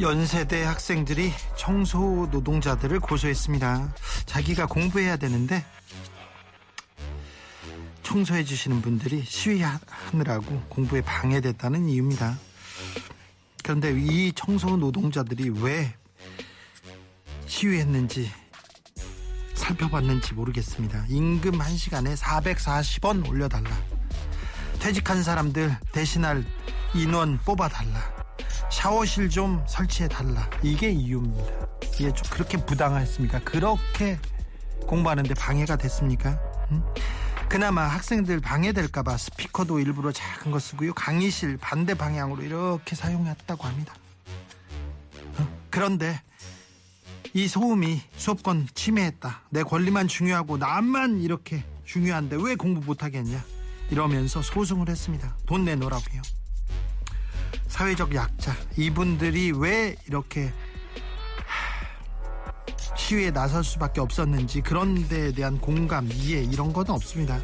연세대 학생들이 청소 노동자들을 고소했습니다. 자기가 공부해야 되는데 청소해 주시는 분들이 시위하느라고 공부에 방해됐다는 이유입니다. 그런데 이 청소 노동자들이 왜 시위했는지 살펴봤는지 모르겠습니다. 임금 1시간에 440원 올려달라. 퇴직한 사람들 대신할 인원 뽑아달라. 샤워실 좀 설치해 달라. 이게 이유입니다. 이게 좀 그렇게 부당했습니까? 그렇게 공부하는데 방해가 됐습니까? 응? 그나마 학생들 방해될까봐 스피커도 일부러 작은 거 쓰고요. 강의실 반대 방향으로 이렇게 사용했다고 합니다. 어? 그런데 이 소음이 수업권 침해했다. 내 권리만 중요하고 나만 이렇게 중요한데 왜 공부 못하겠냐? 이러면서 소송을 했습니다. 돈 내놓으라고요. 사회적 약자. 이분들이 왜 이렇게 시위에 나설 수밖에 없었는지 그런 데에 대한 공감 이해 이런 건 없습니다.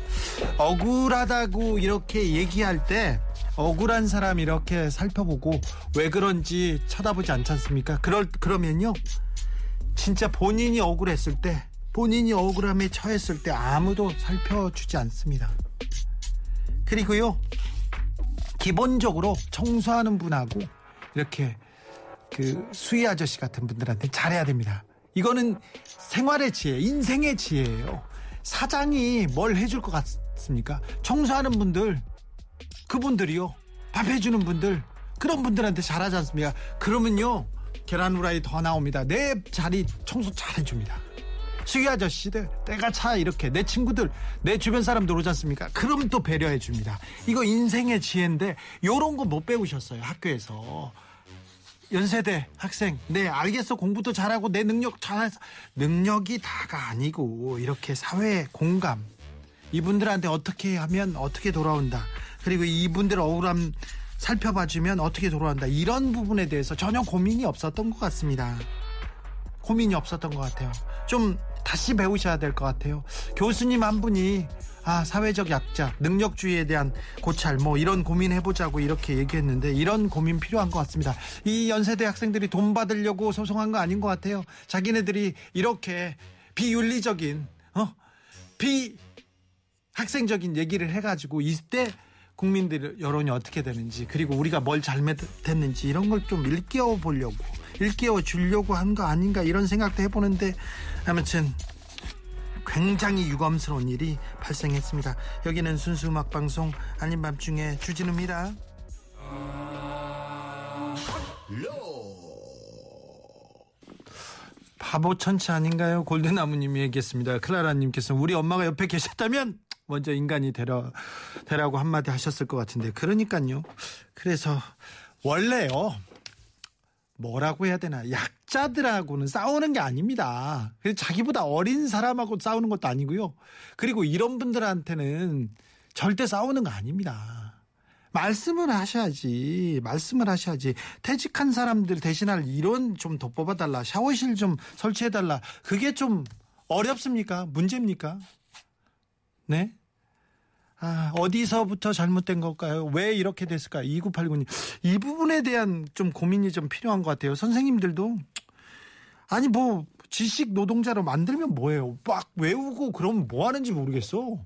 억울하다고 이렇게 얘기할 때 억울한 사람 이렇게 살펴보고 왜 그런지 쳐다보지 않지 않습니까? 그럴 그러면요. 진짜 본인이 억울했을 때 본인이 억울함에 처했을 때 아무도 살펴주지 않습니다. 그리고요 기본적으로 청소하는 분하고 이렇게 그 수희 아저씨 같은 분들한테 잘해야 됩니다. 이거는 생활의 지혜, 인생의 지혜예요. 사장이 뭘 해줄 것 같습니까? 청소하는 분들, 그분들이요. 밥 해주는 분들, 그런 분들한테 잘하지 않습니까? 그러면요, 계란 후라이 더 나옵니다. 내 자리 청소 잘 해줍니다. 수희 아저씨들, 때가 차 이렇게 내 친구들, 내 주변 사람들 오지 않습니까? 그럼 또 배려해 줍니다. 이거 인생의 지혜인데 요런 거 못 배우셨어요 학교에서. 연세대 학생, 네 알겠어 공부도 잘하고 내 능력 잘 능력이 다가 아니고 이렇게 사회 공감 이분들한테 어떻게 하면 어떻게 돌아온다. 그리고 이분들 억울함 살펴봐주면 어떻게 돌아온다. 이런 부분에 대해서 전혀 고민이 없었던 것 같습니다. 고민이 없었던 것 같아요. 좀 다시 배우셔야 될 것 같아요. 교수님 한 분이 아 사회적 약자, 능력주의에 대한 고찰 뭐 이런 고민 해보자고 이렇게 얘기했는데 이런 고민 필요한 것 같습니다. 이 연세대 학생들이 돈 받으려고 소송한 거 아닌 것 같아요. 자기네들이 이렇게 비윤리적인 어? 비 학생적인 얘기를 해가지고 이때 국민들 여론이 어떻게 되는지 그리고 우리가 뭘 잘못했는지 이런 걸 좀 일깨워 보려고 일깨워 주려고 한 거 아닌가 이런 생각도 해보는데 아무튼 굉장히 유감스러운 일이 발생했습니다. 여기는 순수 음악 방송 아닌 밤중에 주진우입니다. 바보 천치 아닌가요? 골드나무님이 얘기했습니다. 클라라님께서 우리 엄마가 옆에 계셨다면 먼저 인간이 되라 되라고 한마디 하셨을 것 같은데 그러니까요. 그래서 원래요. 뭐라고 해야 되나 약자들하고는 싸우는 게 아닙니다. 자기보다 어린 사람하고 싸우는 것도 아니고요. 그리고 이런 분들한테는 절대 싸우는 거 아닙니다. 말씀을 하셔야지. 말씀을 하셔야지. 퇴직한 사람들 대신할 이런 좀더 뽑아달라. 샤워실 좀 설치해 달라. 그게 좀 어렵습니까? 문제입니까? 네? 아, 어디서부터 잘못된 걸까요? 왜 이렇게 됐을까요? 2989님. 이 부분에 대한 좀 고민이 좀 필요한 것 같아요. 선생님들도. 아니, 뭐, 지식 노동자로 만들면 뭐예요? 막 외우고 그러면 뭐 하는지 모르겠어.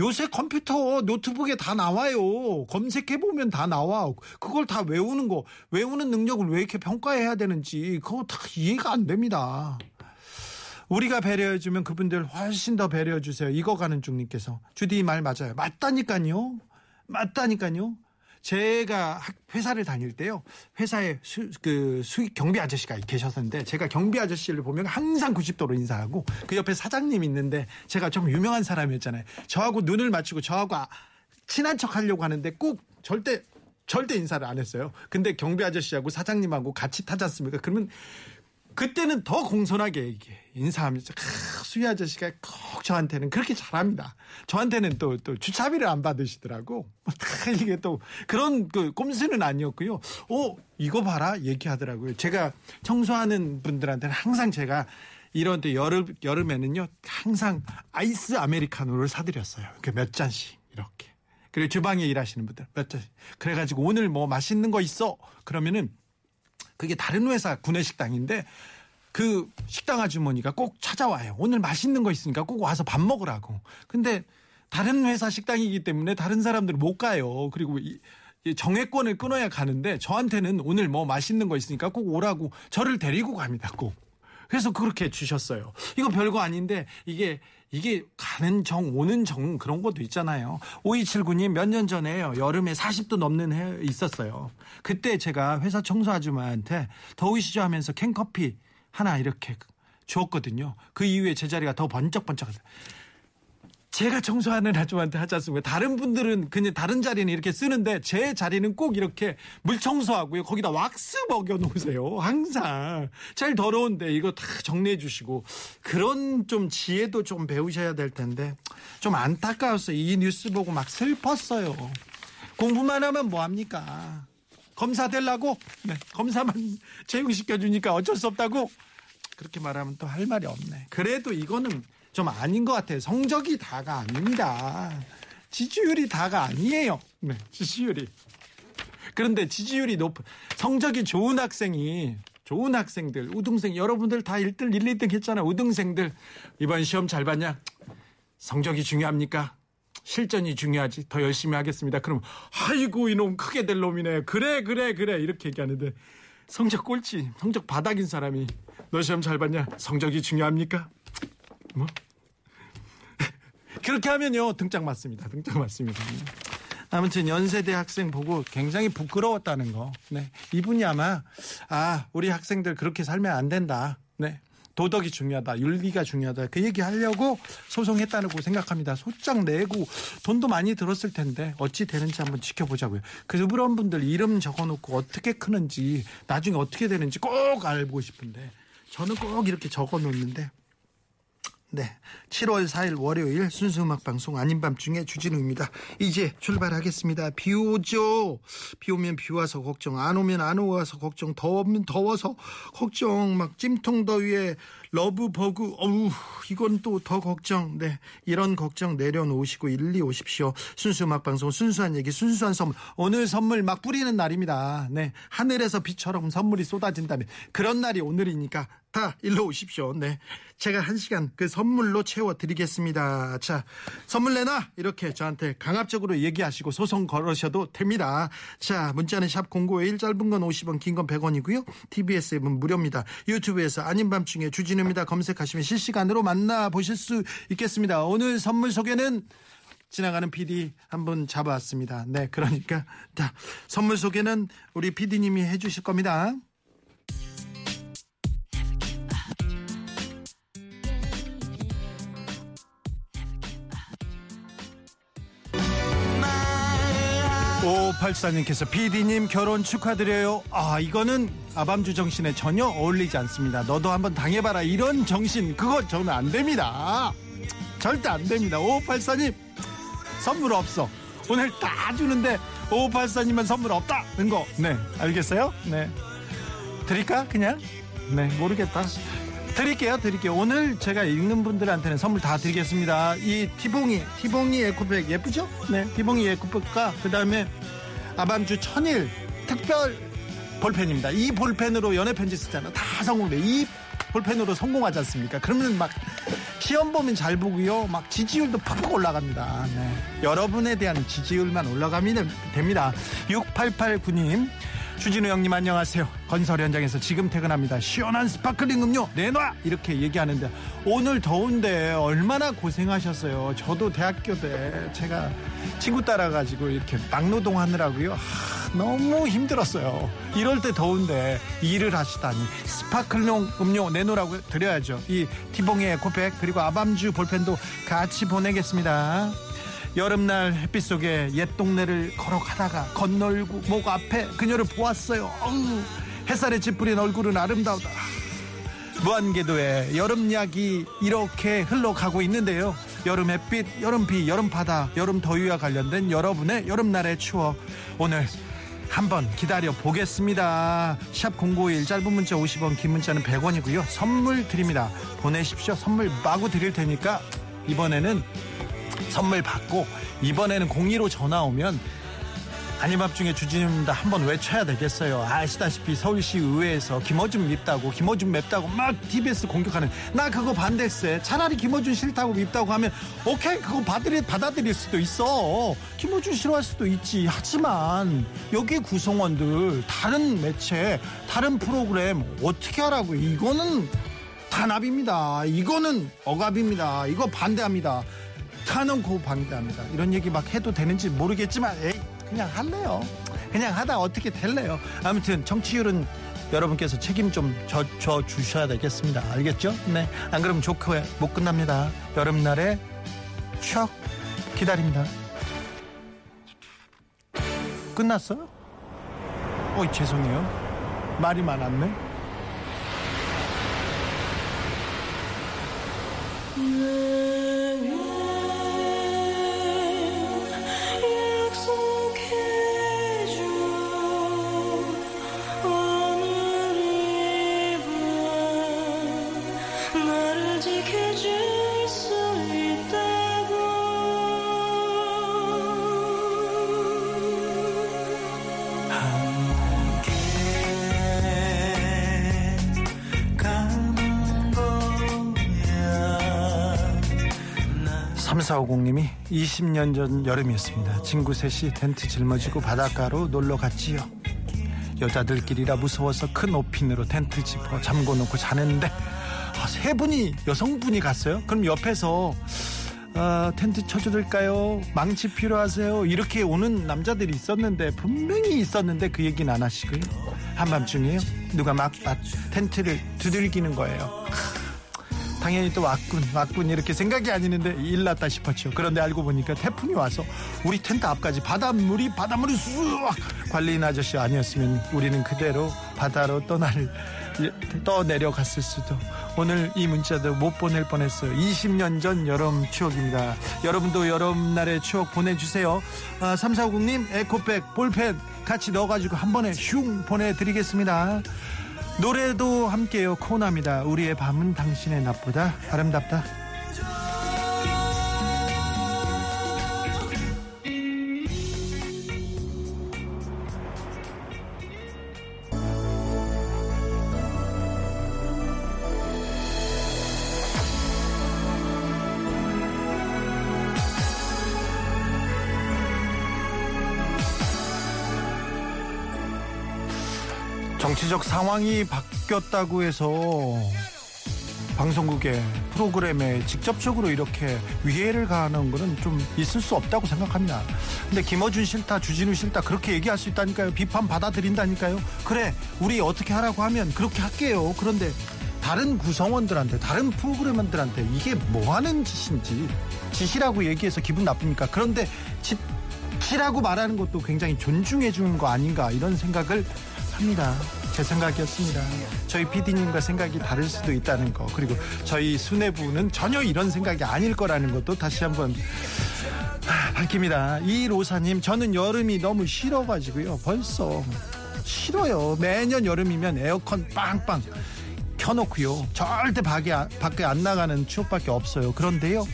요새 컴퓨터, 노트북에 다 나와요. 검색해 보면 다 나와. 그걸 다 외우는 거, 외우는 능력을 왜 이렇게 평가해야 되는지, 그거 다 이해가 안 됩니다. 우리가 배려해주면 그분들 훨씬 더 배려해주세요. 이거 가는 중님께서. 주디 말 맞아요. 맞다니까요. 맞다니까요. 제가 회사를 다닐 때요. 회사에 수, 그 수익 경비 아저씨가 계셨는데 제가 경비 아저씨를 보면 항상 90도로 인사하고 그 옆에 사장님 있는데 제가 좀 유명한 사람이었잖아요. 저하고 눈을 맞추고 저하고 친한 척 하려고 하는데 꼭 절대 절대 인사를 안 했어요. 근데 경비 아저씨하고 사장님하고 같이 타지 않습니까? 그러면 그때는 더 공손하게 얘기해. 인사하면서 수희 아저씨가 꼭 저한테는 그렇게 잘합니다. 저한테는 또 또 주차비를 안 받으시더라고. 이게 또 그런 그 꼼수는 아니었고요. 오 이거 봐라 얘기하더라고요. 제가 청소하는 분들한테는 항상 제가 이런 때 여름 여름에는요 항상 아이스 아메리카노를 사드렸어요. 몇 잔씩 이렇게. 그리고 주방에 일하시는 분들 몇 잔씩. 그래가지고 오늘 뭐 맛있는 거 있어 그러면은 그게 다른 회사 구내식당인데 그 식당 아주머니가 꼭 찾아와요. 오늘 맛있는 거 있으니까 꼭 와서 밥 먹으라고. 근데 다른 회사 식당이기 때문에 다른 사람들은 못 가요. 그리고 이, 정액권을 끊어야 가는데 저한테는 오늘 뭐 맛있는 거 있으니까 꼭 오라고 저를 데리고 갑니다. 꼭. 그래서 그렇게 주셨어요. 이거 별거 아닌데 이게 이게 가는 정 오는 정 그런 것도 있잖아요. 5279님 몇 년 전에요. 여름에 40도 넘는 해 있었어요. 그때 제가 회사 청소 아줌마한테 더우시죠 하면서 캔커피 하나 이렇게 주었거든요. 그 이후에 제 자리가 더 번쩍번쩍 제가 청소하는 아줌마한테 하지 않습니까? 다른 분들은 그냥 다른 자리는 이렇게 쓰는데 제 자리는 꼭 이렇게 물 청소하고요. 거기다 왁스 먹여 놓으세요. 항상. 제일 더러운데 이거 다 정리해 주시고 그런 좀 지혜도 좀 배우셔야 될 텐데 좀 안타까웠어요. 이 뉴스 보고 막 슬펐어요. 공부만 하면 뭐 합니까? 검사 되려고? 네, 검사만 채용시켜 주니까 어쩔 수 없다고? 그렇게 말하면 또 할 말이 없네. 그래도 이거는 좀 아닌 것 같아요. 성적이 다가 아닙니다. 지지율이 다가 아니에요. 네, 지지율이. 그런데 지지율이 높은 성적이 좋은 학생이 좋은 학생들, 우등생 여러분들 다 1등, 1, 2등 했잖아요. 우등생들 이번 시험 잘 봤냐? 성적이 중요합니까? 실전이 중요하지. 더 열심히 하겠습니다. 그럼 아이고 이놈 크게 될 놈이네. 그래 그래 그래 이렇게 얘기하는데 성적 꼴찌, 성적 바닥인 사람이 너 시험 잘 봤냐? 성적이 중요합니까? 뭐? 그렇게 하면요 등짝 맞습니다. 등짝 맞습니다. 아무튼 연세대 학생 보고 굉장히 부끄러웠다는 거. 네. 이분이 아마 아 우리 학생들 그렇게 살면 안 된다. 네. 도덕이 중요하다, 윤리가 중요하다. 그 얘기 하려고 소송했다고 생각합니다. 소장 내고 돈도 많이 들었을 텐데 어찌 되는지 한번 지켜보자고요. 그런 분들 이름 적어놓고 어떻게 크는지 나중에 어떻게 되는지 꼭 알고 싶은데 저는 꼭 이렇게 적어놓는데 네. 7월 4일 월요일 순수 음악 방송 아닌 밤중에 주진우입니다. 이제 출발하겠습니다. 비 오죠. 비 오면 비 와서 걱정, 안 오면 안 와서 걱정, 더우면 더워서 걱정, 막 찜통 더위에 love bug 어우 이건 또 더 걱정. 네. 이런 걱정 내려놓으시고 일로 오십시오. 순수 음악 방송 순수한 얘기 순수한 선물. 오늘 선물 막 뿌리는 날입니다. 네. 하늘에서 비처럼 선물이 쏟아진다면 그런 날이 오늘이니까 다 일로 오십시오. 네. 제가 한 시간 그 선물로 채워드리겠습니다. 자, 선물 내놔! 이렇게 저한테 강압적으로 얘기하시고 소송 걸으셔도 됩니다. 자, 문자는 샵 0951, 짧은 건 50원, 긴 건 100원이고요. TBS 앱은 무료입니다. 유튜브에서 아닌 밤 중에 주진우 입니다. 검색하시면 실시간으로 만나보실 수 있겠습니다. 오늘 선물 소개는 지나가는 PD 한 분 잡아왔습니다. 네, 그러니까 자, 선물 소개는 우리 PD님이 해주실 겁니다. 5584님께서 PD님 결혼 축하드려요. 아, 이거는 아밤주 정신에 전혀 어울리지 않습니다. 너도 한번 당해봐라. 이런 정신, 그거 저는 안 됩니다. 절대 안 됩니다. 5584님, 선물 없어. 오늘 다 주는데 5584님은 선물 없다는 거. 네, 알겠어요? 네. 드릴까? 그냥? 네, 모르겠다. 드릴게요, 드릴게요. 오늘 제가 읽는 분들한테는 선물 다 드리겠습니다. 이 티봉이, 티봉이 에코백 예쁘죠? 네, 티봉이 에코백과 그 다음에 아밤주 천일 특별 볼펜입니다. 이 볼펜으로 연애 편지 쓰잖아. 다 성공돼. 이 볼펜으로 성공하지 않습니까? 그러면 막 시험 보면 잘 보고요. 막 지지율도 팍팍 올라갑니다. 네. 여러분에 대한 지지율만 올라가면 됩니다. 6889님. 주진우 형님 안녕하세요. 건설 현장에서 지금 퇴근합니다. 시원한 sparkling 음료 내놔 이렇게 얘기하는데 오늘 더운데 얼마나 고생하셨어요. 저도 대학교 때 제가 친구 따라가지고 이렇게 막노동 하느라고요. 하, 너무 힘들었어요. 이럴 때 더운데 일을 하시다니 sparkling 음료 내놓으라고 드려야죠. 이 티봉의 코팩 그리고 아밤주 볼펜도 같이 보내겠습니다. 여름날 햇빛 속에 옛 동네를 걸어가다가 건널목 앞에 그녀를 보았어요. 어우, 햇살에 찌푸린 얼굴은 아름다우다. 무한궤도의 여름 이야기 이렇게 흘러가고 있는데요. 여름 햇빛, 여름 비, 여름 바다, 여름 더위와 관련된 여러분의 여름날의 추억 오늘 한번 기다려 보겠습니다. 샵 051 짧은 문자 50원, 긴 문자는 100원이고요. 선물 드립니다. 보내십시오. 선물 마구 드릴 테니까 이번에는 선물 받고 이번에는 02로 전화 오면 아님 밤중에 주진입니다. 한번 외쳐야 되겠어요. 아시다시피 서울시 의회에서 김어준 밉다고 김어준 맵다고 막 TBS 공격하는 나 그거 반대세. 차라리 김어준 싫다고 밉다고 하면 오케이 그거 받으리, 받아들일 수도 있어. 김어준 싫어할 수도 있지. 하지만 여기 구성원들 다른 매체 다른 프로그램 어떻게 하라고? 이거는 단합입니다. 이거는 억압입니다. 이거 반대합니다 타놓고 반대합니다 이런 얘기 막 해도 되는지 모르겠지만 에이 그냥 할래요. 그냥 하다 어떻게 될래요. 아무튼 정치율은 여러분께서 책임 좀 져, 져 주셔야 되겠습니다. 알겠죠? 네. 안 그러면 좋게 못 끝납니다. 여름날에 추억 기다립니다. 끝났어요? 어이 죄송해요. 말이 많았네. 삼사오공님이 20년 전 여름이었습니다. 친구 셋이 텐트 짊어지고 바닷가로 놀러 갔지요. 여자들끼리라 무서워서 큰 오핀으로 텐트 짚어 잠궈 놓고 자는데 아, 세 분이 여성분이 갔어요. 그럼 옆에서 아, 텐트 쳐줄까요? 망치 필요하세요? 이렇게 오는 남자들이 있었는데 분명히 있었는데 그 얘기는 안 하시고요. 한밤중에요. 누가 막 아, 텐트를 두들기는 거예요. 당연히 또 왔군 왔군 이렇게 생각이 아니는데 일났다 싶었죠. 그런데 알고 보니까 태풍이 와서 우리 텐트 앞까지 바닷물이 바닷물이 쑥 관리인 아저씨 아니었으면 우리는 그대로 바다로 떠날 떠내려갔을 수도. 오늘 이 문자도 못 보낼 뻔했어요. 20년 전 여름 추억입니다. 여러분도 여름날의 추억 보내주세요. 아, 3450님 에코백 볼펜 같이 넣어가지고 한 번에 슝 보내드리겠습니다 노래도 함께요. 코너입니다. 우리의 밤은 당신의 낮보다 아름답다 정치적 상황이 바뀌었다고 해서 방송국의 프로그램에 직접적으로 이렇게 위해를 가하는 거는 좀 있을 수 없다고 생각합니다. 근데 김어준 싫다, 주진우 싫다 그렇게 얘기할 수 있다니까요. 비판 받아들인다니까요. 그래, 우리 어떻게 하라고 하면 그렇게 할게요. 그런데 다른 구성원들한테, 다른 프로그램들한테 이게 뭐 하는 짓인지 짓이라고 얘기해서 기분 나쁩니까? 그런데 짓이라고 말하는 것도 굉장히 존중해 주는 거 아닌가 이런 생각을 합니다. 제 생각이었습니다. 저희 PD님과 생각이 다를 수도 있다는 거 그리고 저희 수뇌부는 전혀 이런 생각이 아닐 거라는 것도 다시 한번 밝힙니다. 이로사님 저는 여름이 너무 싫어가지고요. 벌써 싫어요. 매년 여름이면 에어컨 빵빵 켜놓고요. 절대 밖에, 밖에 안 나가는 추억밖에 없어요. 그런데요.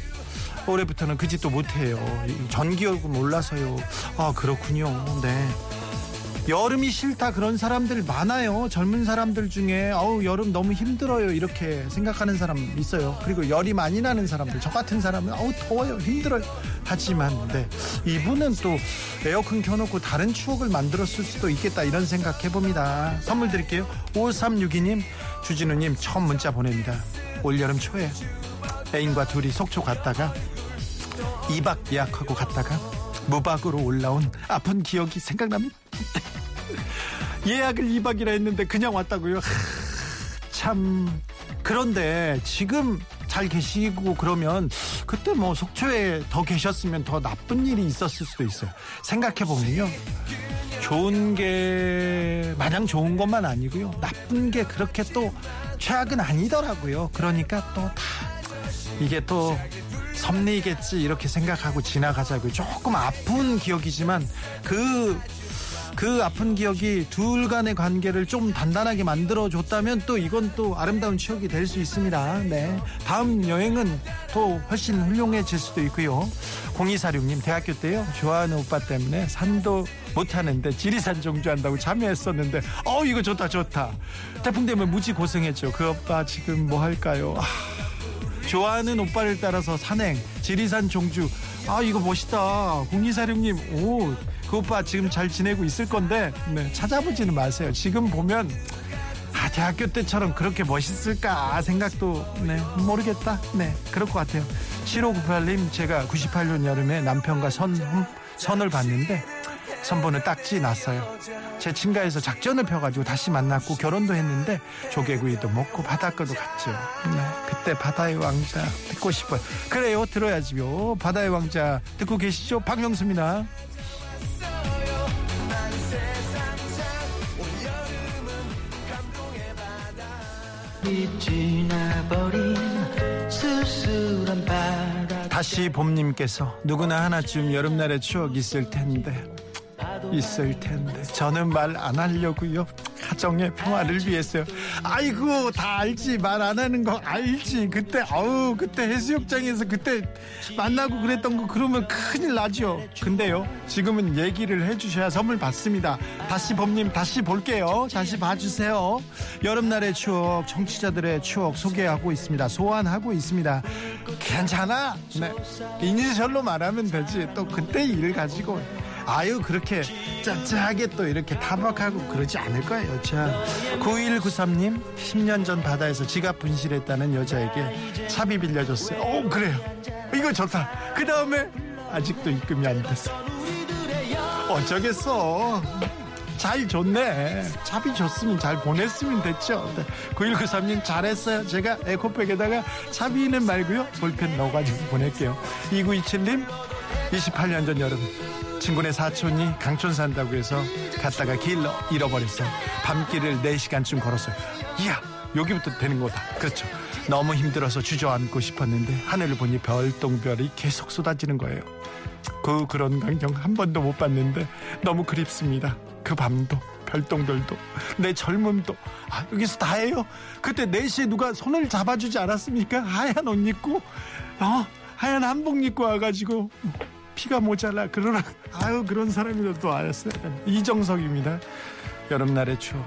올해부터는 그 짓도 못해요. 전기요금 올라서요. 아 그렇군요. 네. 여름이 싫다 그런 사람들 많아요. 젊은 사람들 중에 어우 여름 너무 힘들어요 이렇게 생각하는 사람 있어요. 그리고 열이 많이 나는 사람들 저 같은 사람은 어우 더워요 힘들어요. 하지만 네 이분은 또 에어컨 켜놓고 다른 추억을 만들었을 수도 있겠다 이런 생각 해봅니다. 선물 드릴게요. 5362님 주진우님 처음 문자 보냅니다. 올여름 초에 애인과 둘이 속초 갔다가 2박 예약하고 갔다가 무박으로 올라온 아픈 기억이 생각납니다. 예약을 2박이라 했는데 그냥 왔다고요. 참 그런데 지금 잘 계시고 그러면 그때 뭐 속초에 더 계셨으면 더 나쁜 일이 있었을 수도 있어요. 생각해 보면요. 좋은 게 마냥 좋은 것만 아니고요. 나쁜 게 그렇게 또 최악은 아니더라고요. 그러니까 또 다 이게 또 섭리겠지 이렇게 생각하고 지나가자고요. 조금 아픈 기억이지만 그, 그 아픈 기억이 둘 간의 관계를 좀 단단하게 만들어줬다면 또 이건 또 아름다운 추억이 될 수 있습니다. 네. 다음 여행은 또 훨씬 훌륭해질 수도 있고요. 0246님, 대학교 때요. 좋아하는 오빠 때문에 산도 못하는데 지리산 종주한다고 참여했었는데, 어, 이거 좋다, 좋다. 태풍 때문에 무지 고생했죠. 그 오빠 지금 뭐 할까요? 아. 좋아하는 오빠를 따라서 산행, 지리산 종주. 아, 이거 멋있다. 0246님, 오, 그 오빠 지금 잘 지내고 있을 건데, 네, 찾아보지는 마세요. 지금 보면, 아, 대학교 때처럼 그렇게 멋있을까 생각도, 네, 모르겠다. 네, 그럴 것 같아요. 7598님, 제가 98년 여름에 남편과 선, 선을 봤는데, 선보는 딱지 났어요. 제 친가에서 작전을 펴가지고 다시 만났고 결혼도 했는데 조개구이도 먹고 바닷가도 갔죠. 네, 그때 바다의 왕자 듣고 싶어요. 그래요, 들어야지요. 바다의 왕자 듣고 계시죠? 박명수입니다. 다시 봄님께서 누구나 하나쯤 여름날의 추억 있을 텐데 있을 텐데. 저는 말 안 하려고요. 가정의 평화를 위해서요. 아이고 다 알지. 말 안 하는 거 알지. 그때 아우 그때 해수욕장에서 그때 만나고 그랬던 거 그러면 큰일 나죠. 근데요 지금은 얘기를 해주셔야 선물 받습니다. 다시 봄님 다시 볼게요. 다시 봐주세요. 여름날의 추억 청취자들의 추억 소개하고 있습니다. 소환하고 있습니다. 괜찮아? 네. 이니셜로 말하면 되지. 또 그때 일 가지고 아유 그렇게 짜짜하게 또 이렇게 타박하고 그러지 않을 거예요 자. 9193님 10년 전 바다에서 지갑 분실했다는 여자에게 차비 빌려줬어요. 오 그래요. 이거 좋다. 그 다음에 아직도 입금이 안 됐어. 어쩌겠어. 잘 줬네. 차비 줬으면 잘 보냈으면 됐죠. 9193님 잘했어요. 제가 에코백에다가 차비는 말고요. 볼펜 넣어가지고 보낼게요. 2927님 28년 전 여름 친구네 사촌이 강촌 산다고 해서 갔다가 길 잃어버렸어요. 밤길을 4시간쯤 걸었어요. 이야, 여기부터 되는 거다. 그렇죠. 너무 힘들어서 주저앉고 싶었는데 하늘을 보니 별똥별이 계속 쏟아지는 거예요. 그 그런 광경 한 번도 못 봤는데 너무 그립습니다. 그 밤도 별똥별도 내 젊음도 아, 여기서 다해요. 그때 4시에 누가 손을 잡아주지 않았습니까? 하얀 옷 입고 어 하얀 한복 입고 와가지고 피가 모자라 그러나 아유 그런 사람이 또 알았어요. 이정석입니다. 여름날의 추억.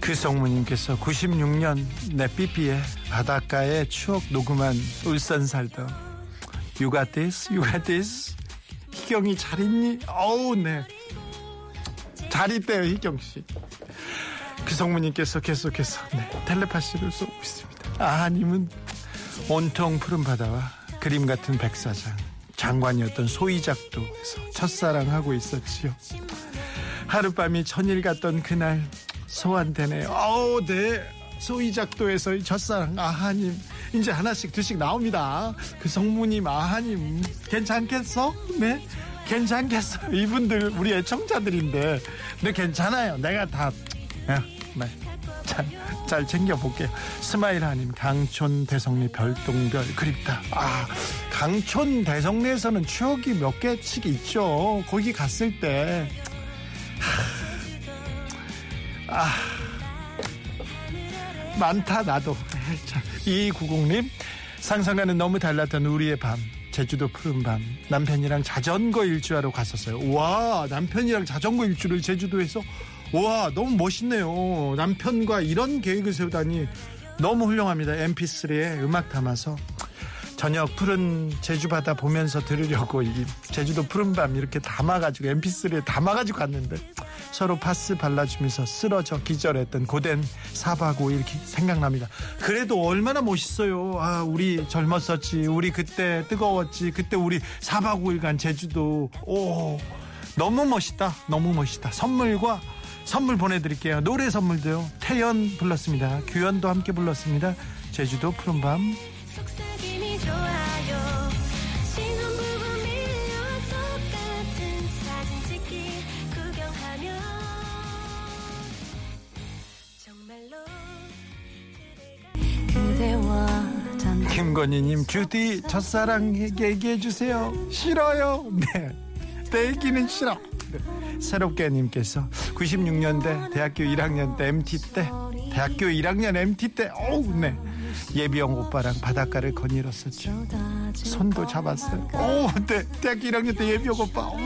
그성무님께서 96년 내 삐삐에 바닷가에 추억 녹음한 울산 살던 got this? 희경이 잘 있니? 어우 네. 잘 있대요 희경씨 그성무님께서 계속해서 네, 텔레파시를 쏘고 있습니다 아님은 온통 푸른 바다와 그림 같은 백사장 장관이었던 소이작도에서 첫사랑하고 있었지요 하룻밤이 천일 같던 그날 소환되네요. 아우, 네. 소이작도에서 첫사랑 아하님 이제 하나씩 두씩 나옵니다. 그 성무님 아하님 괜찮겠어? 네. 괜찮겠어? 이분들 우리 애청자들인데 네 괜찮아요. 내가 다 네. 잘, 잘 챙겨볼게요. 스마일하님 강촌 대성리 별똥별 그립다. 아 강촌 대성리에서는 추억이 몇 개씩 있죠. 거기 갔을 때 아, 많다 나도. 이구공님 상상과는 너무 달랐던 우리의 밤. 제주도 푸른 밤 남편이랑 자전거 일주하러 갔었어요. 와 남편이랑 자전거 일주를 제주도에서 와 너무 멋있네요. 남편과 이런 계획을 세우다니 너무 훌륭합니다. MP3에 음악 담아서 저녁 푸른 제주 바다 보면서 들으려고 이 제주도 푸른 밤 이렇게 담아가지고 MP3에 담아가지고 갔는데 서로 파스 발라주면서 쓰러져 기절했던 고된 4박 5일 생각납니다. 그래도 얼마나 멋있어요. 아, 우리 젊었었지. 우리 그때 뜨거웠지. 그때 우리 4박 5일간 제주도. 오, 너무 멋있다. 너무 멋있다. 선물과 선물 보내드릴게요. 노래 선물도요. 태연 불렀습니다. 규현도 함께 불렀습니다. 제주도 푸른밤. 정말로 그대와 김건희님 주디 첫사랑에게 얘기해주세요. 싫어요. 네. 내 얘기는 싫어. 네. 새롭게님께서 96년대 대학교 1학년 때 MT 때 대학교 1학년 MT 때 어우 네 예비영 오빠랑 바닷가를 거닐었었죠. 손도 잡았어요. 오, 네. 대학교 1학년 때 예비영 오빠. 어우,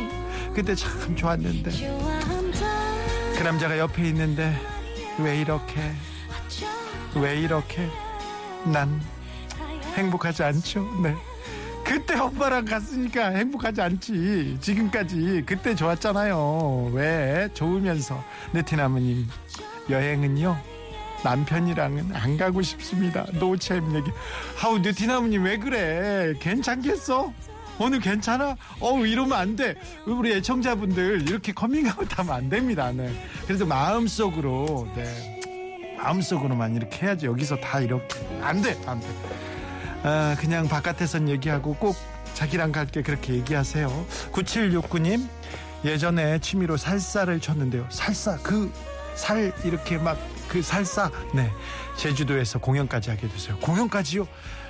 그때 참 좋았는데 그 남자가 옆에 있는데 왜 이렇게 왜 이렇게 난 행복하지 않죠. 네. 그때 오빠랑 갔으니까 행복하지 않지. 지금까지 그때 좋았잖아요. 왜? 좋으면서. 네티나무님, 여행은요, 남편이랑은 안 가고 싶습니다. 노체임 얘기. 아우, 네티나무님 왜 그래? 괜찮겠어? 오늘 괜찮아? 어우, 이러면 안 돼. 우리 애청자분들 이렇게 커밍아웃 하면 안 됩니다. 네. 그래도 마음속으로, 네. 마음속으로만 이렇게 해야지. 여기서 다 이렇게. 안 돼, 안 돼. 아, 그냥 바깥에선 얘기하고 꼭 자기랑 갈게 그렇게 얘기하세요. 9769님 예전에 취미로 살사를 쳤는데요. 살사 그 살 이렇게 막 그 살사 네 제주도에서 공연까지 하게 됐어요. 공연까지요.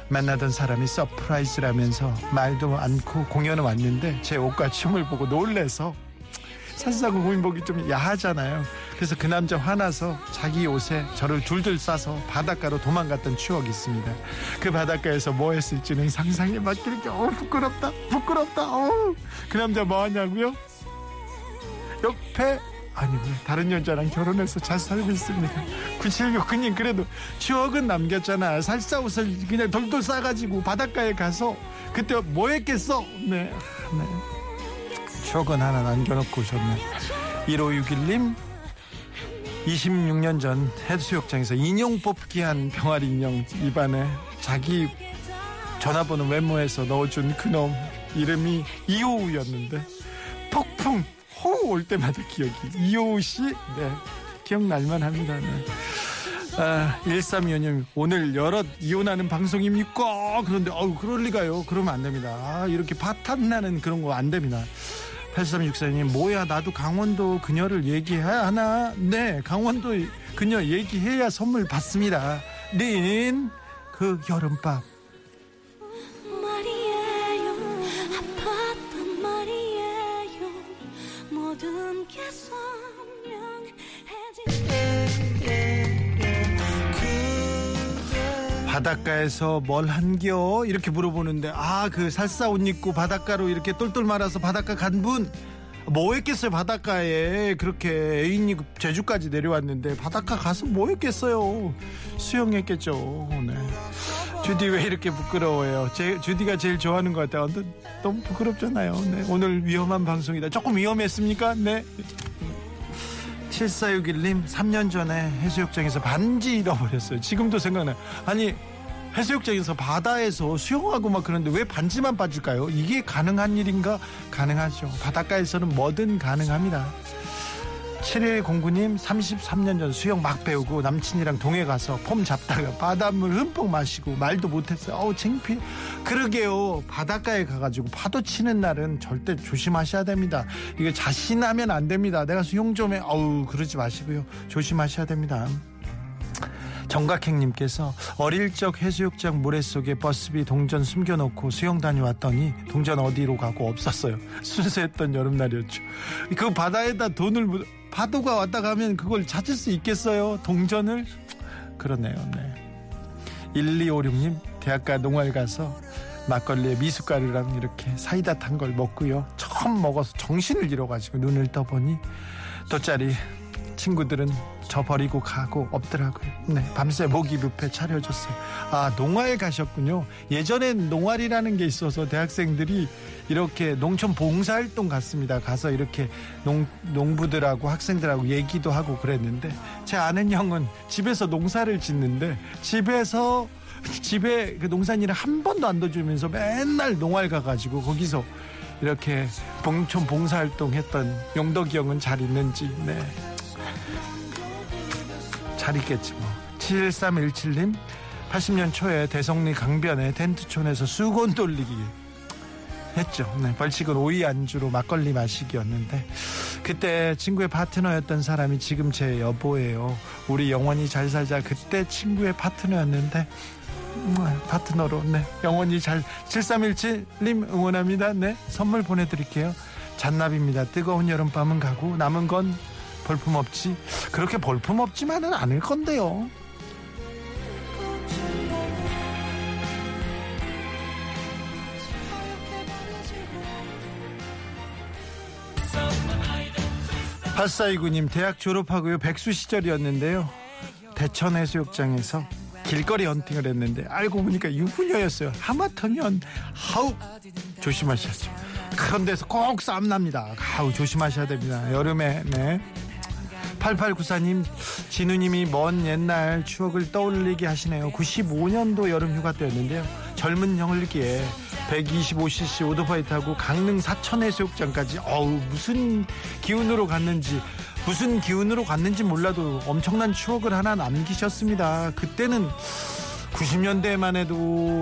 만나던 사람이 surprise라면서 말도 않고 공연을 왔는데 제 옷과 춤을 보고 놀래서 살사고 공인복이 좀 야하잖아요. 그래서 그 남자 화나서 자기 옷에 저를 둘둘 싸서 바닷가로 도망갔던 추억이 있습니다. 그 바닷가에서 뭐 했을지는 상상에 맡기는 어 부끄럽다 부끄럽다 어 그 남자 뭐 하냐고요? 옆에 아니 뭐 다른 여자랑 결혼해서 잘 살고 있습니다. 9769님 그래도 추억은 남겼잖아. 살사 옷을 그냥 돌돌 싸가지고 바닷가에 가서 그때 뭐 했겠어? 네. 네. 추억은 하나 남겨놓고 오셨네. 1561님 26년 전 해수욕장에서 인형 뽑기 한 병아리 인형 입안에 자기 전화번호 메모해서 넣어준 그놈 이름이 이호우였는데 폭풍 올 때마다 기억이 이호우 씨 네, 기억날만 합니다. 네. 아, 1325님 오늘 여럿 이혼하는 방송입니까? 그런데 어우 그럴 리가요. 그러면 안 됩니다. 아, 이렇게 파탄나는 그런 거 안 됩니다. 8364님 뭐야 나도 강원도 그녀를 얘기해야 하나 네 강원도 그녀 얘기해야 선물 받습니다 린 그 여름밤 바닷가에서 뭘 한겨? 이렇게 물어보는데 아 그 살사 옷 입고 바닷가로 이렇게 똘똘 말아서 바닷가 간 분 뭐 했겠어요? 바닷가에 그렇게 애인이 제주까지 내려왔는데 바닷가 가서 뭐 했겠어요? 수영했겠죠 네. 주디 왜 이렇게 부끄러워요? 제, 주디가 제일 좋아하는 것 같아요. 너무 부끄럽잖아요. 네. 오늘 위험한 방송이다. 조금 위험했습니까? 네. 7461님 3년 전에 해수욕장에서 반지 잃어버렸어요. 지금도 생각나요. 아니 해수욕장에서 바다에서 수영하고 막 그러는데 왜 반지만 빠질까요? 이게 가능한 일인가? 가능하죠. 바닷가에서는 뭐든 가능합니다. 7109님 33년 전 수영 막 배우고 남친이랑 동해 가서 폼 잡다가 바닷물 흠뻑 마시고 말도 못했어요. 어우 창피. 그러게요. 바닷가에 가가지고 파도 치는 날은 절대 조심하셔야 됩니다. 이게 자신하면 안 됩니다. 내가 수영 좀 해. 어우 그러지 마시고요. 조심하셔야 됩니다. 정각행님께서 어릴 적 해수욕장 모래 속에 버스비 동전 숨겨놓고 수영 다녀왔더니 동전 어디로 가고 없었어요. 순수했던 여름날이었죠. 그 바다에다 돈을 묻- 파도가 왔다 가면 그걸 찾을 수 있겠어요? 동전을? 그러네요. 네. 1256님 대학가 농활 가서 막걸리에 미숫가루랑 이렇게 사이다 탄 걸 먹고요. 처음 먹어서 정신을 잃어가지고 눈을 떠보니 돗자리 친구들은 저 버리고 가고 없더라고요. 네, 밤새 모기 뷔페 차려줬어요. 아, 농활 가셨군요. 예전엔 농활이라는 게 있어서 대학생들이 이렇게 농촌 봉사활동 갔습니다. 가서 이렇게 농, 농부들하고 학생들하고 얘기도 하고 그랬는데 제 아는 형은 집에서 농사를 짓는데 집에서 집에 그 농산일을 한 번도 안 도주면서 맨날 농활 가가지고 거기서 이렇게 봉촌 봉사활동 했던 용덕이 형은 잘 있는지 네. 잘 있겠지 뭐 7317님 80년 초에 대성리 강변에 텐트촌에서 수건 돌리기 했죠. 네, 벌칙은 오이 안주로 막걸리 마시기였는데 그때 친구의 파트너였던 사람이 지금 제 여보예요. 우리 영원히 잘 살자. 그때 친구의 파트너였는데 음, 파트너로 네 영원히 잘 7317님 응원합니다. 네 선물 보내드릴게요. 잔나비입니다. 뜨거운 여름밤은 가고 남은 건 볼품 없지. 그렇게 볼품 없지만은 않을 건데요. 팔사이구님 대학 졸업하고요. 백수 시절이었는데요. 대천 해수욕장에서 길거리 헌팅을 했는데 알고 보니까 유부녀였어요. 하마터면 하우 조심하셔야죠. 그런 데서 꼭 싸움 납니다. 하우 조심하셔야 됩니다. 여름에 네 8894님 진우님이 먼 옛날 추억을 떠올리게 하시네요 95년도 여름 휴가 때였는데요 젊은 형을기에 125cc 오토바이 타고 강릉 사천해수욕장까지 어우 무슨 기운으로 갔는지 무슨 기운으로 갔는지 몰라도 엄청난 추억을 하나 남기셨습니다. 그때는 90년대만 해도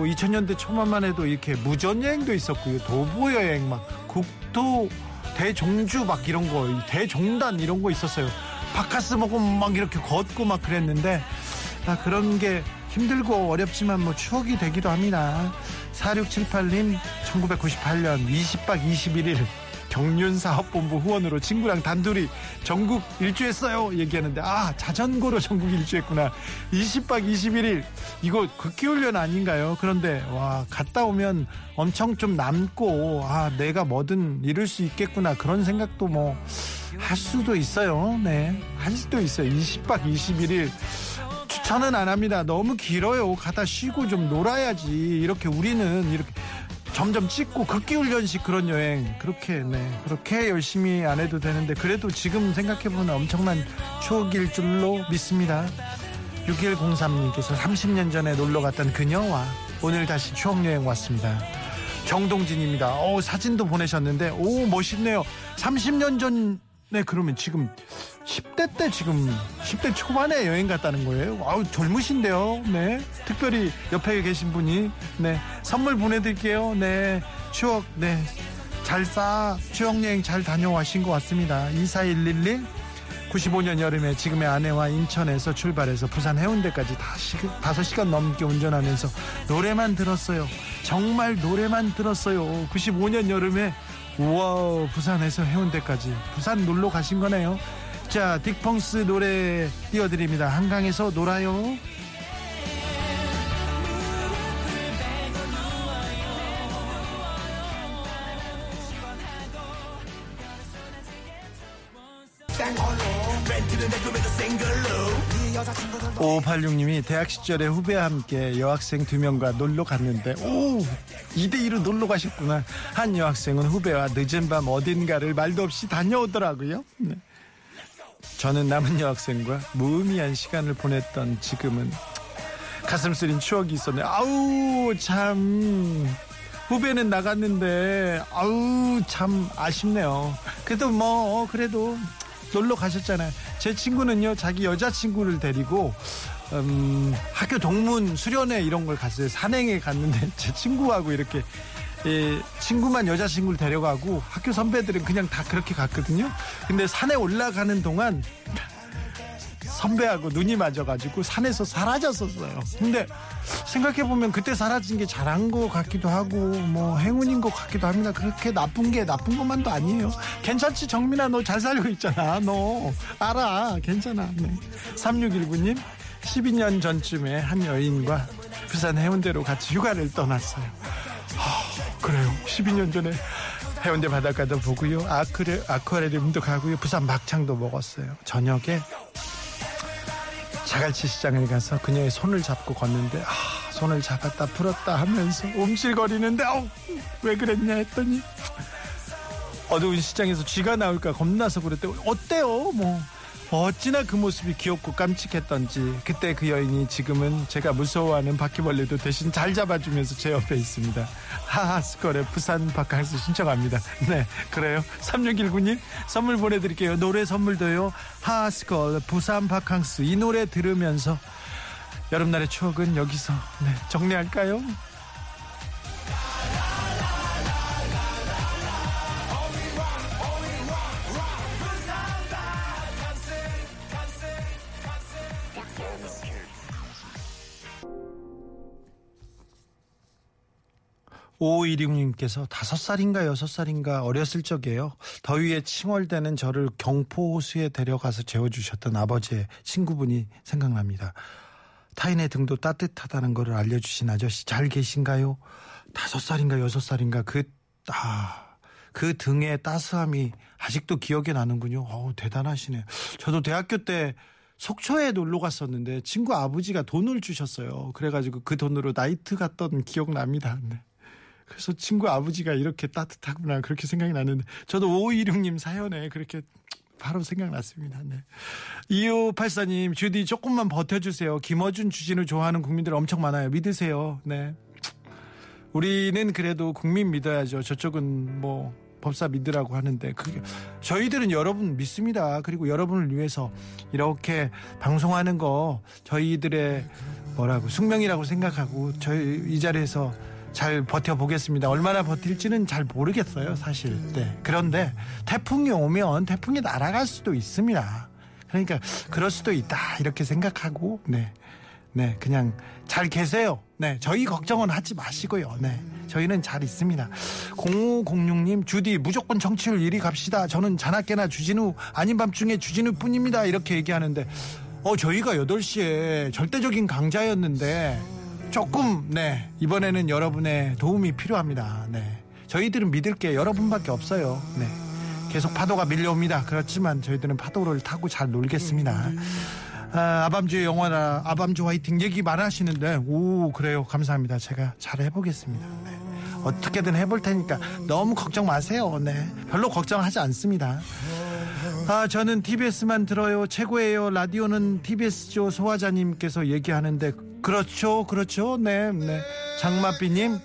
2000년대 초반만 해도 이렇게 무전 여행도 있었고요. 도보 여행 막 국도 대종주 막 이런 거 대종단 이런 거 있었어요. 바카스 먹고 막 이렇게 걷고 막 그랬는데 아, 그런 게 힘들고 어렵지만 뭐 추억이 되기도 합니다. 4678님 1998년 20박 21일 경륜사업본부 후원으로 친구랑 단둘이 전국 일주했어요 얘기하는데 아 자전거로 전국 일주했구나. 20박 21일 이거 극기훈련 아닌가요? 그런데 와 갔다 오면 엄청 좀 남고 아 내가 뭐든 이룰 수 있겠구나. 그런 생각도 뭐 할 수도 있어요 네 할 수도 있어요 20박 21일 추천은 안 합니다. 너무 길어요. 가다 쉬고 좀 놀아야지. 이렇게 우리는 이렇게 점점 찍고 극기 훈련식 그런 여행 그렇게 네 그렇게 열심히 안 해도 되는데 그래도 지금 생각해 보면 엄청난 추억일 줄로 믿습니다. 6103님께서 30년 전에 놀러 갔던 그녀와 오늘 다시 추억 여행 왔습니다. 정동진입니다. 오, 사진도 보내셨는데 오 멋있네요. 30년 전 네, 그러면 지금 10대 때 지금 10대 초반에 여행 갔다는 거예요. 아우, 젊으신데요. 네. 특별히 옆에 계신 분이 네. 선물 보내 드릴게요. 네. 추억, 네. 잘 싸, 추억 여행 잘 다녀와신 것 같습니다. 24111 95년 여름에 지금의 아내와 인천에서 출발해서 부산 해운대까지 다시 5시간 넘게 운전하면서 노래만 들었어요. 정말 노래만 들었어요. 95년 여름에 우와 부산에서 해운대까지 부산 놀러 가신 거네요. 자 딕펑스 노래 띄워드립니다. 한강에서 놀아요. 오팔육님이 대학 시절에 후배와 함께 여학생 두 명과 놀러 갔는데 오 2대2로 놀러 가셨구나. 한 여학생은 후배와 늦은 밤 어딘가를 말도 없이 다녀오더라고요. 네. 저는 남은 여학생과 무의미한 시간을 보냈던 지금은 가슴 쓰린 추억이 있었네. 아우 참. 후배는 나갔는데 아우 참 아쉽네요. 그래도 뭐 그래도 놀러 가셨잖아요. 제 친구는요, 자기 여자친구를 데리고, 음, 학교 동문 수련회 이런 걸 갔어요. 산행에 갔는데, 제 친구하고 이렇게, 예, 친구만 여자친구를 데려가고, 학교 선배들은 그냥 다 그렇게 갔거든요. 근데 산에 올라가는 동안, 선배하고 눈이 맞아가지고 산에서 사라졌었어요. 근데 생각해보면 그때 사라진 게 잘한 것 같기도 하고 뭐 행운인 것 같기도 합니다. 그렇게 나쁜 게 나쁜 것만도 아니에요. 괜찮지 정민아 너 잘 살고 있잖아. 너 알아 괜찮아. 네. 3619님 12년 전쯤에 한 여인과 부산 해운대로 같이 휴가를 떠났어요. 하, 그래요. 12년 전에 해운대 바닷가도 보고요. 아크레, 아쿠아리움도 가고요. 부산 막창도 먹었어요. 저녁에 자갈치 시장에 가서 그녀의 손을 잡고 걷는데 아 손을 잡았다 풀었다 하면서 움찔거리는데 어, 왜 그랬냐 했더니 어두운 시장에서 쥐가 나올까 겁나서 그랬대. 어때요? 뭐 어찌나 그 모습이 귀엽고 깜찍했던지 그때 그 여인이 지금은 제가 무서워하는 바퀴벌레도 대신 잘 잡아주면서 제 옆에 있습니다. 하하스컬의 부산 바캉스 신청합니다. 네 그래요. 3619님 선물 보내드릴게요. 노래 선물도요. 하하스컬 부산 바캉스 이 노래 들으면서 여름날의 추억은 여기서 네, 정리할까요? 오이룡님께서 다섯 살인가 여섯 살인가 어렸을 적에요. 더위에 칭얼대는 저를 경포 호수에 데려가서 재워주셨던 아버지의 친구분이 생각납니다. 타인의 등도 따뜻하다는 것을 알려주신 아저씨 잘 계신가요? 다섯 살인가 여섯 살인가 그, 아, 그 등의 따스함이 아직도 기억에 나는군요. 어우, 대단하시네. 저도 대학교 때 속초에 놀러 갔었는데 친구 아버지가 돈을 주셨어요. 그래가지고 그 돈으로 나이트 갔던 기억 납니다. 네. 그래서 친구 아버지가 이렇게 따뜻하구나 그렇게 생각이 나는데 저도 5516님 사연에 그렇게 바로 생각났습니다. 네. 2584님 주디 조금만 버텨주세요. 김어준 주진우 좋아하는 국민들 엄청 많아요. 믿으세요. 네. 우리는 그래도 국민 믿어야죠. 저쪽은 뭐 법사 믿으라고 하는데 그게 저희들은 여러분 믿습니다. 그리고 여러분을 위해서 이렇게 방송하는 거 저희들의 뭐라고 숙명이라고 생각하고 저희 이 자리에서 잘 버텨보겠습니다. 얼마나 버틸지는 잘 모르겠어요, 사실. 네. 그런데 태풍이 오면 태풍이 날아갈 수도 있습니다. 그러니까 그럴 수도 있다 이렇게 생각하고 네. 네, 그냥 잘 계세요. 네, 저희 걱정은 하지 마시고요. 네, 저희는 잘 있습니다. 0506님, 주디, 무조건 정치율 1위 갑시다. 저는 자나깨나 주진우, 아닌 밤 중에 주진우 뿐입니다. 이렇게 얘기하는데, 어, 저희가 8시에 절대적인 강자였는데, 조금, 네, 이번에는 여러분의 도움이 필요합니다. 네, 저희들은 믿을 게 여러분밖에 없어요. 네. 계속 파도가 밀려옵니다. 그렇지만 저희들은 파도를 타고 잘 놀겠습니다. 아, 아밤주의 영화나 아밤주 화이팅 얘기 많으시는데 오 그래요 감사합니다 제가 잘 해보겠습니다 네. 어떻게든 해볼 테니까 너무 걱정 마세요 네 별로 걱정하지 않습니다 아 저는 TBS만 들어요 최고예요 라디오는 TBS죠 소화자님께서 얘기하는데 그렇죠 그렇죠 네네 네. 장마비님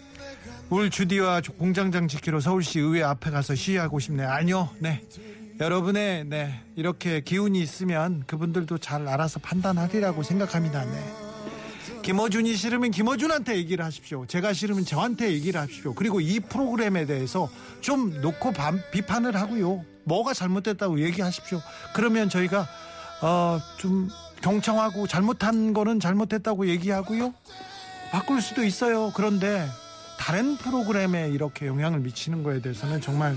울 주디와 공장장 지키러 서울시 의회 앞에 가서 시위하고 싶네요 아니요 네 여러분의 네 이렇게 기운이 있으면 그분들도 잘 알아서 판단하리라고 생각합니다. 네. 김어준이 싫으면 김어준한테 얘기를 하십시오. 제가 싫으면 저한테 얘기를 하십시오. 그리고 이 프로그램에 대해서 좀 놓고 반, 비판을 하고요. 뭐가 잘못됐다고 얘기하십시오. 그러면 저희가 어, 좀 경청하고 잘못한 거는 잘못했다고 얘기하고요. 바꿀 수도 있어요. 그런데 다른 프로그램에 이렇게 영향을 미치는 거에 대해서는 정말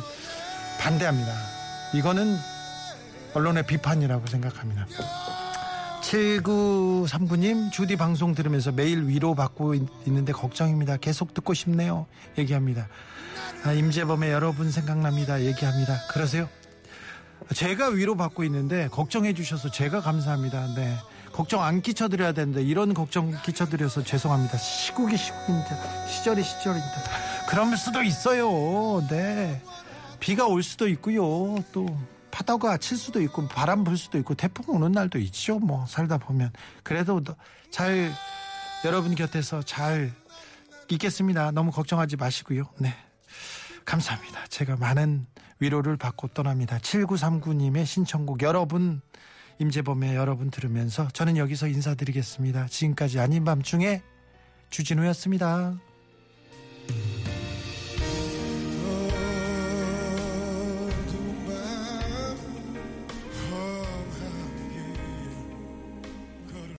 반대합니다. 이거는 언론의 비판이라고 생각합니다. 7939님 주디 방송 들으면서 매일 위로받고 있는데 걱정입니다. 계속 듣고 싶네요. 얘기합니다. 아, 임재범의 여러분 생각납니다. 얘기합니다. 그러세요? 제가 위로받고 있는데 걱정해 주셔서 제가 감사합니다. 네. 걱정 안 끼쳐드려야 되는데 이런 걱정 끼쳐드려서 죄송합니다. 시국이 시국인데 시절이 시절인데 그럴 수도 있어요. 네. 비가 올 수도 있고요. 또 파도가 칠 수도 있고 바람 불 수도 있고 태풍 오는 날도 있죠. 뭐 살다 보면 그래도 잘 여러분 곁에서 잘 있겠습니다. 너무 걱정하지 마시고요. 네. 감사합니다. 제가 많은 위로를 받고 떠납니다. 7939님의 신청곡 여러분 임재범의 여러분 들으면서 저는 여기서 인사드리겠습니다. 지금까지 아닌 밤중에 주진우였습니다.